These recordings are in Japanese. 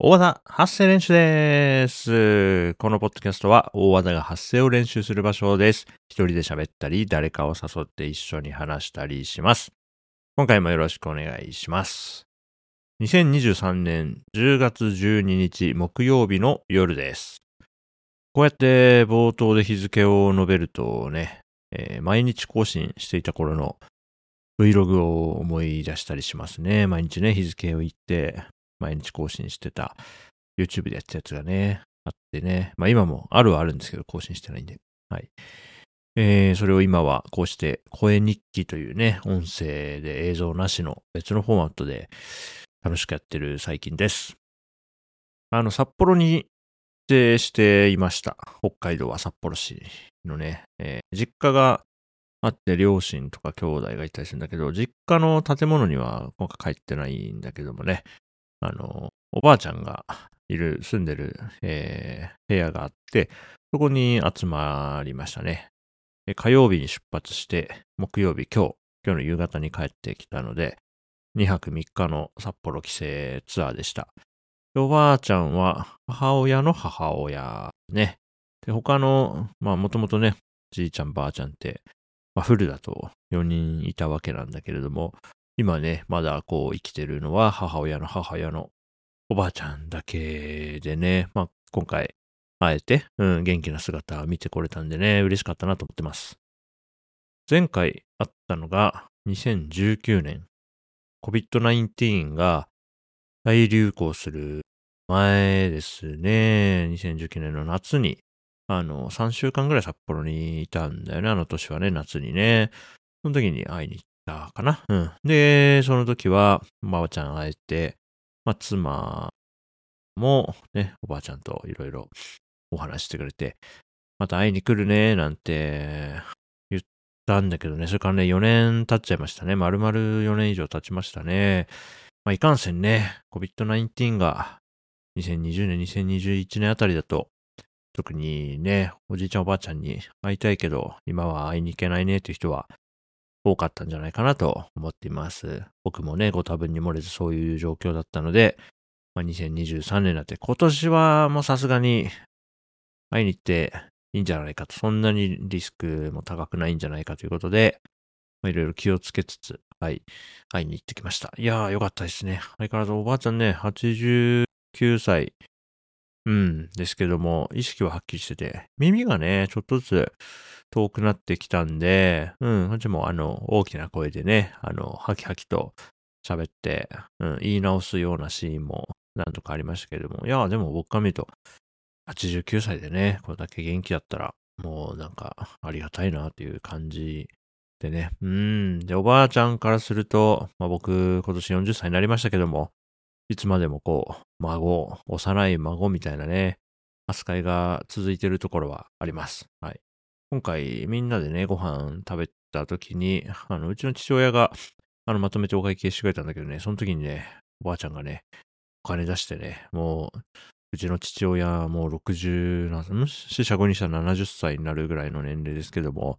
大和田発声練習です。このポッドキャストは大和田が発声を練習する場所です。一人で喋ったり、誰かを誘って一緒に話したりします。今回もよろしくお願いします。2023年10月12日木曜日の夜です。こうやって冒頭で日付を述べるとね、えー毎日更新していた頃の Vlog を思い出したりしますね。毎日ね、日付を言って、毎日更新してた YouTube でやってたやつがね、あってね。まあ今もあるはあるんですけど、更新してないんで。はい。えー、それを今はこうして声日記というね、音声で映像なしの別のフォーマットで楽しくやってる最近です。あの、札幌に帰省していました。北海道は札幌市のね、えー実家があって両親とか兄弟がいたりするんだけど、実家の建物には今回帰ってないんだけどもね、あの、おばあちゃんがいる、住んでる、えー部屋があって、そこに集まりましたね。火曜日に出発して、木曜日、今日、今日の夕方に帰ってきたので、2泊3日の札幌帰省ツアーでした。おばあちゃんは母親の母親ね。で、他の、まあもともとね、じいちゃんばあちゃんって、まあフルだと4人いたわけなんだけれども、今ね、まだこう生きてるのは母親の母親のおばあちゃんだけでね、まあ今回、あえて、うん、元気な姿見てこれたんでね、嬉しかったなと思ってます。前回あったのが2019年、COVID-19 が大流行する前ですね、2019年の夏に、あの、3週間ぐらい札幌にいたんだよね、あの年はね、夏にね。その時に会いに行ったかな。うん。で、その時は、おばあちゃん会えて、まあ、妻もね、おばあちゃんといろいろお話ししてくれて、また会いに来るね、なんて言ったんだけどね、それからね、4年経っちゃいましたね。丸々4年以上経ちましたね。まあ、いかんせんね、COVID-19 が2020年、2021年あたりだと、特にね、おじいちゃんおばあちゃんに会いたいけど、今は会いに行けないねという人は多かったんじゃないかなと思っています。僕もね、ご多分に漏れずそういう状況だったので、まあ、2023年になって、今年はもうさすがに会いに行っていいんじゃないかと、そんなにリスクも高くないんじゃないかということで、まいろいろ気をつけつつ、はい、会いに行ってきました。いやー、よかったですね。相変わらずおばあちゃんね、89歳、うん、ですけども、意識ははっきりしてて、耳がね、ちょっとずつ遠くなってきたんで、うん、ほんじゃもあの、大きな声でね、あの、ハキハキと喋って、うん、言い直すようなシーンも何度かありましたけども、いや、でも僕から見ると、89歳でね、これだけ元気だったら、もうなんか、ありがたいなっていう感じでね。うん。で、おばあちゃんからすると、まあ僕、今年40歳になりましたけども、いつまでもこう、孫、幼い孫みたいなね、扱いが続いてるところはあります。はい。今回、みんなでね、ご飯食べた時に、あの、うちの父親が、あの、まとめてお会計してくれたんだけどね、その時にね、おばあちゃんがね、お金出してね、もう、うちの父親はもう60なん、死者後にしたら70歳になるぐらいの年齢ですけども、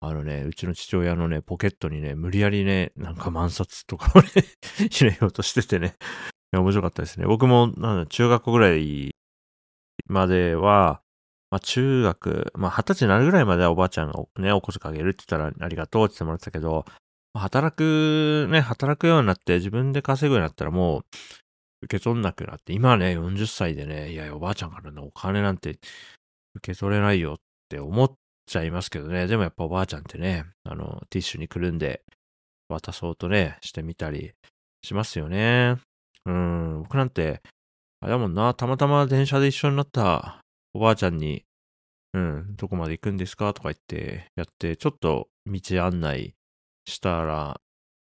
あのね、うちの父親のね、ポケットにね、無理やりね、なんか万冊とかをね、入れようとしててね、や面白かったですね。僕も、なん、中学校ぐらいまでは、まあ中学、まあ二十歳になるぐらいまではおばあちゃんがね、お小遣いあげるって言ったらありがとうって言ってもらってたけど、働く、ね、働くようになって自分で稼ぐようになったらもう、受け取んなくなって、今ね、40歳でね、いや、おばあちゃんからのお金なんて受け取れないよって思っちゃいますけどね。でもやっぱおばあちゃんってね、あの、ティッシュにくるんで渡そうとね、してみたりしますよね。うん、僕なんて、あれだもんな、たまたま電車で一緒になったおばあちゃんに、うん、どこまで行くんですか？とか言ってやって、ちょっと道案内したら、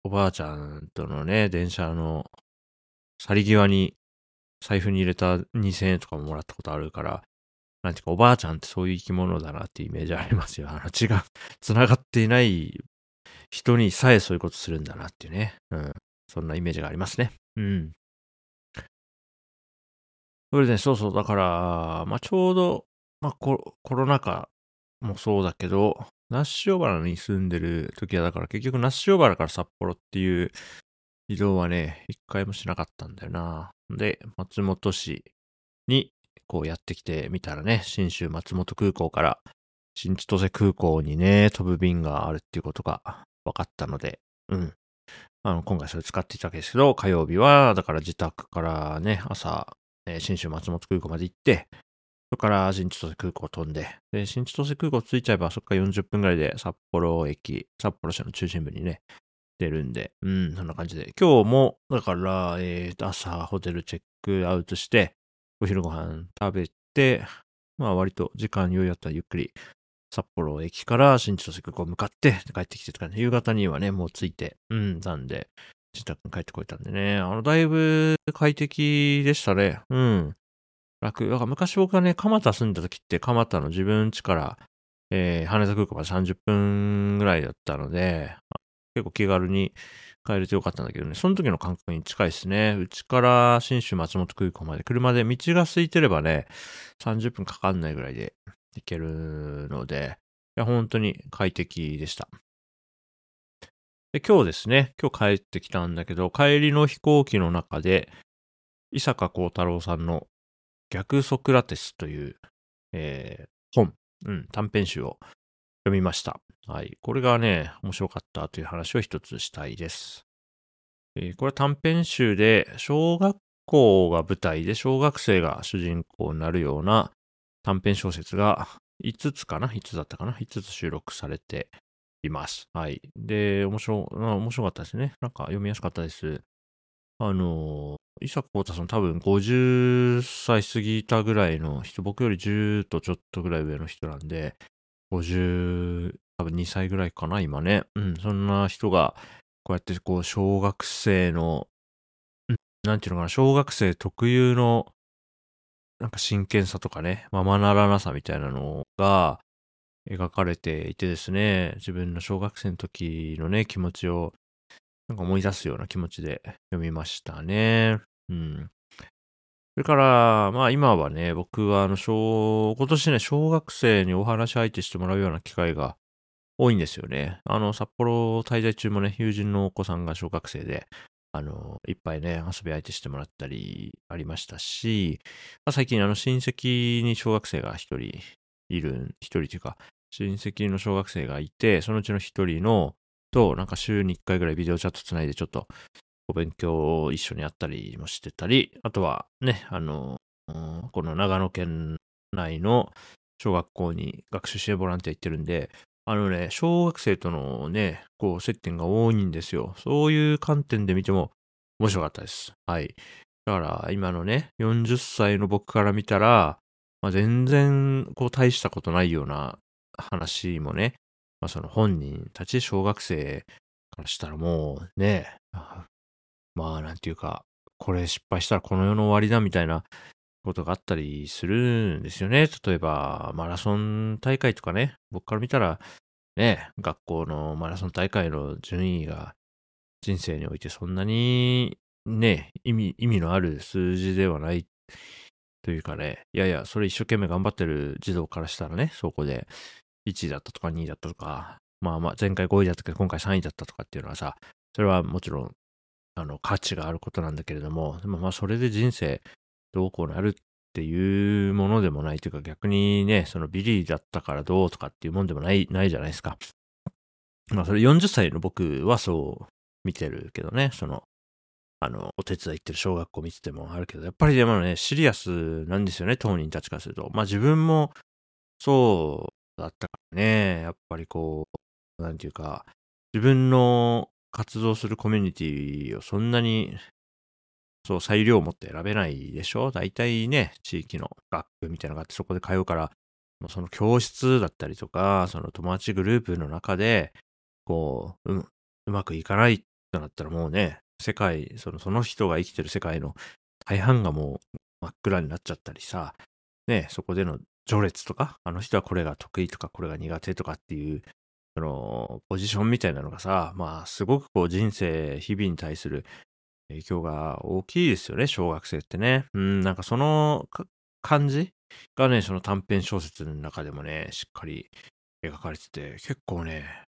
おばあちゃんとのね、電車の去り際に財布に入れた2000円とかももらったことあるから、なんていうかおばあちゃんってそういう生き物だなっていうイメージありますよ。あの血が繋がっていない人にさえそういうことするんだなっていうね。うん。そんなイメージがありますね。うん。そ、うそう、だから、まあ、ちょうど、まあコ、コロナ禍もそうだけど、那須塩原に住んでる時は、だから結局那須塩原から札幌っていう移動はね、一回もしなかったんだよな。で、松本市にこうやってきてみたらね、新州松本空港から新千歳空港にね、飛ぶ便があるっていうことが分かったので、うん。あの、今回それ使っていたわけですけど、火曜日は、だから自宅からね、朝、えー、新州松本空港まで行って、そこから新千歳空港飛んで、で、新千歳空港着いちゃえば、そこから40分ぐらいで札幌駅、札幌市の中心部にね、出るんで、うん、そんな感じで。今日も、だから、えー、朝ホテルチェックアウトして、お昼ご飯食べて、まあ割と時間余裕あったらゆっくり札幌駅から新千歳空港向かって帰ってきてとか、ね、夕方にはね、もう着いて、うん、なんで、自宅に帰ってこれたんでね、あの、だいぶ快適でしたね。うん。楽。だから昔僕がね、蒲田住んだ時って、蒲田の自分家から、えー、羽田空港まで30分ぐらいだったので、結構気軽に帰れてよかったんだけどね、その時の感覚に近いですね。うちから新州松本空港まで車で道が空いてればね、30分かかんないぐらいで行けるので、いや、本当に快適でした。で今日ですね、今日帰ってきたんだけど、帰りの飛行機の中で、伊坂幸太郎さんの逆ソクラテスという、えー、本、うん、短編集を読みました。はい。これがね、面白かったという話を一つしたいです。えー、これは短編集で、小学校が舞台で小学生が主人公になるような短編小説が5つかな ?5 つだったかな ?5 つ収録されています。はい。で、面白、面白かったですね。なんか読みやすかったです。あの、伊坂幸太さん多分50歳過ぎたぐらいの人、僕より10とちょっとぐらい上の人なんで、50、多分2歳ぐらいかな、今ね。うん、そんな人が、こうやってこう、小学生の、うんなんていうのかな、小学生特有のなんか真剣さとかね、ままならなさみたいなのが描かれていてですね、自分の小学生の時のね、気持ちをなんか思い出すような気持ちで読みましたね。うん。それから、まあ今はね、僕はあの小、今年ね、小学生にお話し相手してもらうような機会が多いんですよね。あの、札幌滞在中もね、友人のお子さんが小学生で、あの、いっぱいね、遊び相手してもらったりありましたし、まあ、最近あの親戚に小学生が一人いる、一人というか、親戚の小学生がいて、そのうちの一人の、と、なんか週に一回ぐらいビデオチャットつないでちょっとお勉強を一緒にやったりもしてたり、あとはね、あの、この長野県内の小学校に学習支援ボランティア行ってるんで、あのね、小学生とのね、こう、接点が多いんですよ。そういう観点で見ても面白かったです。はい。だから、今のね、40歳の僕から見たら、まあ、全然、こう、大したことないような話もね、まあ、その本人たち小学生からしたらもうね、まあ、なんていうか、これ失敗したらこの世の終わりだみたいなことがあったりするんですよね。例えば、マラソン大会とかね、僕から見たら、ね、学校のマラソン大会の順位が人生においてそんなにね、意味、意味のある数字ではないというかね、いやいや、それ一生懸命頑張ってる児童からしたらね、そこで1位だったとか2位だったとか、まあまあ前回5位だったけど今回3位だったとかっていうのはさ、それはもちろん、あの、価値があることなんだけれども、でもまあそれで人生どうこうなるっていうものでもないというか逆にね、そのビリーだったからどうとかっていうもんでもない、ないじゃないですか。まあそれ40歳の僕はそう見てるけどね、その、あの、お手伝い行ってる小学校見ててもあるけど、やっぱりでもね、シリアスなんですよね、当人たちからすると。まあ自分もそうだったからね、やっぱりこう、なんていうか、自分の活動するコミュニティをそんなにそう、裁量を持って選べないでしょ？大体ね、地域の学区みたいなのがあって、そこで通うから、もうその教室だったりとか、その友達グループの中で、こう、ううまくいかないとなったらもうね、世界、そのその人が生きてる世界の大半がもう真っ暗になっちゃったりさ、ね、そこでの序列とか、あの人はこれが得意とか、これが苦手とかっていう、その、ポジションみたいなのがさ、まあ、すごくこう人生、日々に対する影響が大きいですよね、小学生ってね。うん、なんかその感じがね、その短編小説の中でもね、しっかり描かれてて、結構ね、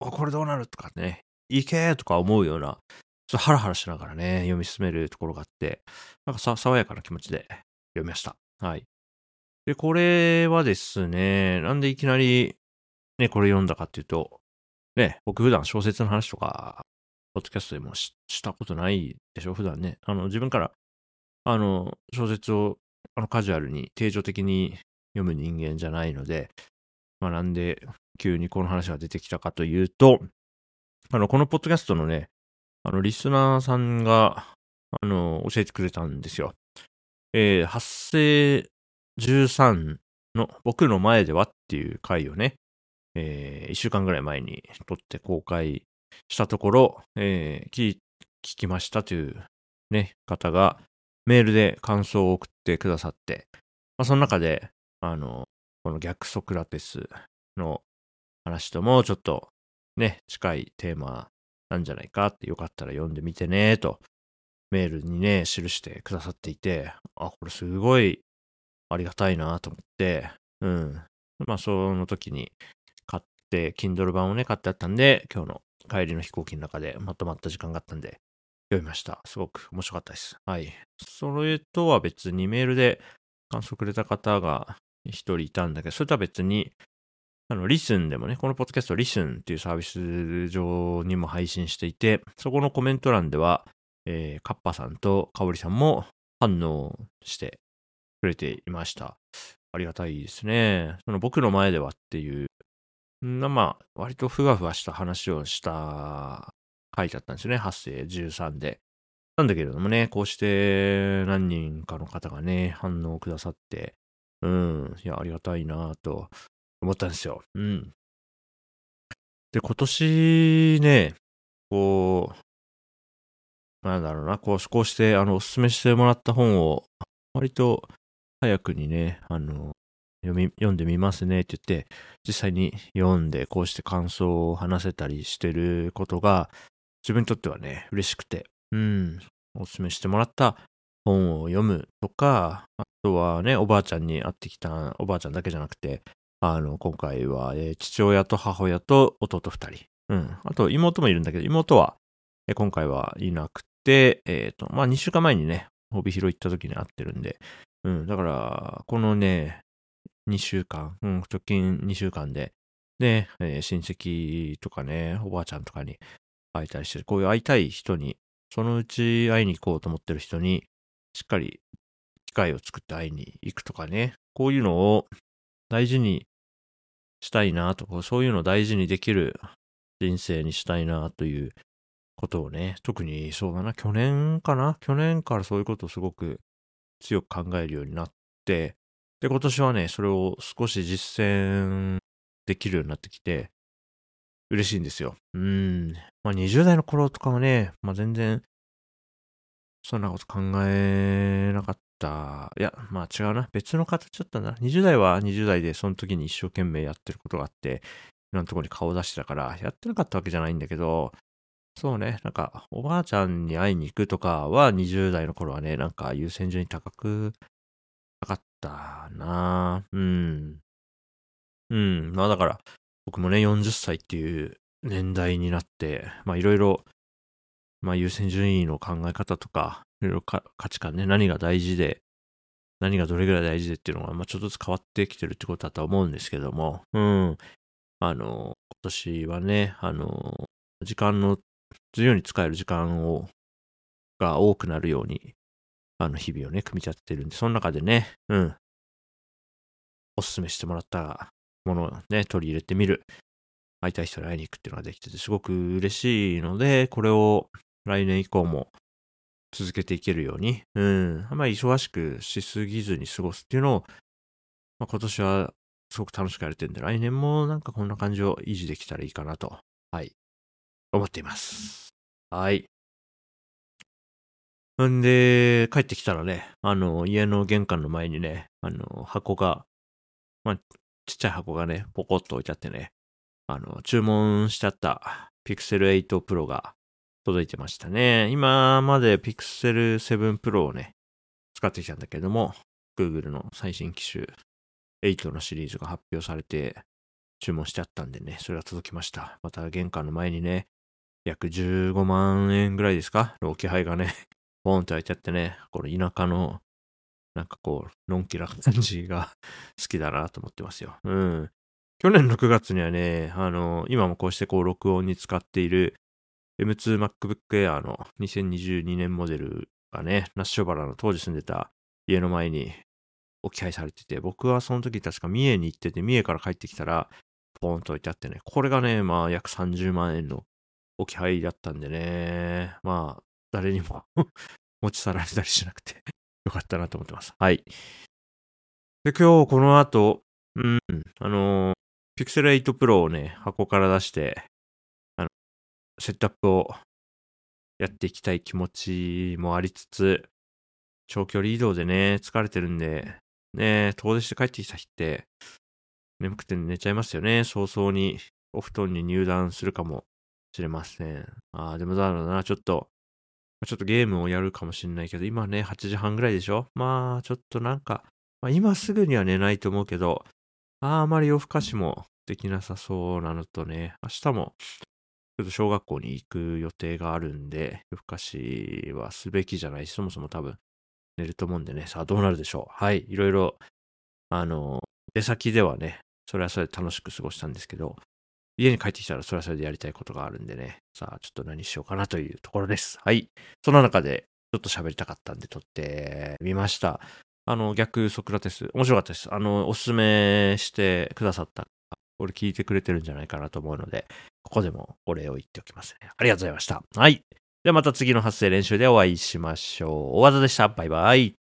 あ、これどうなる？とかね、いけーとか思うようなちょっとハラハラしながらね、読み進めるところがあって、なんかさ、爽やかな気持ちで読みました。はい。で、これはですね、なんでいきなり、ね、これ読んだかっていうと、ね、僕普段小説の話とか、ポッドキャストでもしたことないでしょ、普段ね。あの、自分から、あの、小説を、あの、カジュアルに、定常的に読む人間じゃないので、まあ、なんで、急にこの話が出てきたかというと、あの、このポッドキャストのね、あの、リスナーさんが、あの、教えてくれたんですよ。えー、発生13の僕の前ではっていう回をね、えー、1週間ぐらい前に撮って公開したところ、えー、聞きましたというね、方がメールで感想を送ってくださって、まあ、その中で、あの、この逆ソクラテスの話ともちょっとね、近いテーマなんじゃないかってよかったら読んでみてねとメールにね、記してくださっていて、あ、これすごいありがたいなと思って、うん。まあ、その時に買って、Kindle 版をね、買ってあったんで、今日の帰りの飛行機の中でまとまった時間があったんで、読みました。すごく面白かったです。はい。それとは別にメールで感想くれた方が一人いたんだけど、それとは別に、あの、リスンでもね、このポッドキャストリスンっていうサービス上にも配信していて、そこのコメント欄では、えー、カッパさんとカオリさんも反応してくれていました。ありがたいですね。その僕の前ではっていう、なまあ、割とふわふわした話をした回だったんですよね。発生13で。なんだけれどもね、こうして何人かの方がね、反応くださって、うん、いや、ありがたいなと思ったんですよ。うん。で、今年ね、こう、なんだろうな、こう、こうして、あの、おすすめしてもらった本を、割と早くにね、あの、読み、読んでみますねって言って、実際に読んで、こうして感想を話せたりしてることが、自分にとってはね、嬉しくて、うん、おすすめしてもらった本を読むとか、あとはね、おばあちゃんに会ってきた、おばあちゃんだけじゃなくて、あの、今回は、えー父親と母親と弟二人。うん。あと、妹もいるんだけど、妹は、えー今回はいなくて、えっ、と、まあ、2週間前にね、帯広行った時に会ってるんで、うん。だから、このね、2週間、うん、直近2週間で、ね、えー親戚とかね、おばあちゃんとかに会えたりして、こういう会いたい人に、そのうち会いに行こうと思ってる人に、しっかり機会を作って会いに行くとかね、こういうのを大事にしたいなとか、そういうのを大事にできる人生にしたいなということをね、特にそうだな、去年かな去年からそういうことをすごく強く考えるようになって、で、今年はね、それを少し実践できるようになってきて、嬉しいんですよ。うん。まあ20代の頃とかはね、まあ全然、そんなこと考えなかった。いや、まあ違うな。別の形だったな。20代は20代でその時に一生懸命やってることがあって、いろんなところに顔を出してたから、やってなかったわけじゃないんだけど、そうね、なんか、おばあちゃんに会いに行くとかは20代の頃はね、なんか優先順位高く、高かったなうん。うん。まあだから、僕もね、40歳っていう年代になって、まあいろいろ、まあ優先順位の考え方とか、いろいろ価値観ね、何が大事で、何がどれぐらい大事でっていうのが、まあちょっとずつ変わってきてるってことだと思うんですけども、うん。あの、今年はね、あの、時間の、自由に使える時間を、が多くなるように、あの、日々をね、組み立ててるんで、その中でね、うん。おすすめしてもらったものをね、取り入れてみる。会いたい人に会いに行くっていうのができてて、すごく嬉しいので、これを来年以降も続けていけるように、うん。あんまり忙しくしすぎずに過ごすっていうのを、まあ、今年はすごく楽しくやれてるんで、来年もなんかこんな感じを維持できたらいいかなと、はい、思っています。はい。んで、帰ってきたらね、あの、家の玄関の前にね、あの、箱が、まあ、ちっちゃい箱がね、ポコッと置いてあってね、あの、注文してあった Pixel 8 Pro が届いてましたね。今まで Pixel 7 Pro をね、使ってきたんだけども、Google の最新機種8のシリーズが発表されて、注文してあったんでね、それが届きました。また玄関の前にね、約15万円ぐらいですか？の置き配がね、ボーンと開いてあってね、この田舎の、なんかこう、のんきな感じが 好きだなと思ってますよ。うん。去年の9月にはね、あの、今もこうしてこう録音に使っている M2MacBook Air の2022年モデルがね、ナッシュバラの当時住んでた家の前に置き配されてて、僕はその時確か三重に行ってて、三重から帰ってきたら、ポーンと置いてあってね、これがね、まあ約30万円の置き配だったんでね、まあ、誰にも 持ち去られたりしなくて よかったなと思ってます。はい。で、今日この後、うん、あのー、Pixel 8 Pro をね、箱から出して、あの、セットアップをやっていきたい気持ちもありつつ、長距離移動でね、疲れてるんで、ね、遠出して帰ってきた日って、眠くて寝ちゃいますよね。早々にお布団に入団するかもしれません。ああ、でもだろうな、ちょっと、ちょっとゲームをやるかもしれないけど、今ね、8時半ぐらいでしょ？まあ、ちょっとなんか、まあ、今すぐには寝ないと思うけど、ああまり夜更かしもできなさそうなのとね、明日も、ちょっと小学校に行く予定があるんで、夜更かしはすべきじゃないし、そもそも多分寝ると思うんでね、さあどうなるでしょう？はい、いろいろ、あの、出先ではね、それはそれで楽しく過ごしたんですけど、家に帰ってきたらそれはそれでやりたいことがあるんでね。さあ、ちょっと何しようかなというところです。はい。その中で、ちょっと喋りたかったんで撮ってみました。あの、逆ソクラテス、面白かったです。あの、おすすめしてくださったこれ聞いてくれてるんじゃないかなと思うので、ここでもお礼を言っておきますね。ありがとうございました。はい。ではまた次の発声練習でお会いしましょう。大技でした。バイバイ。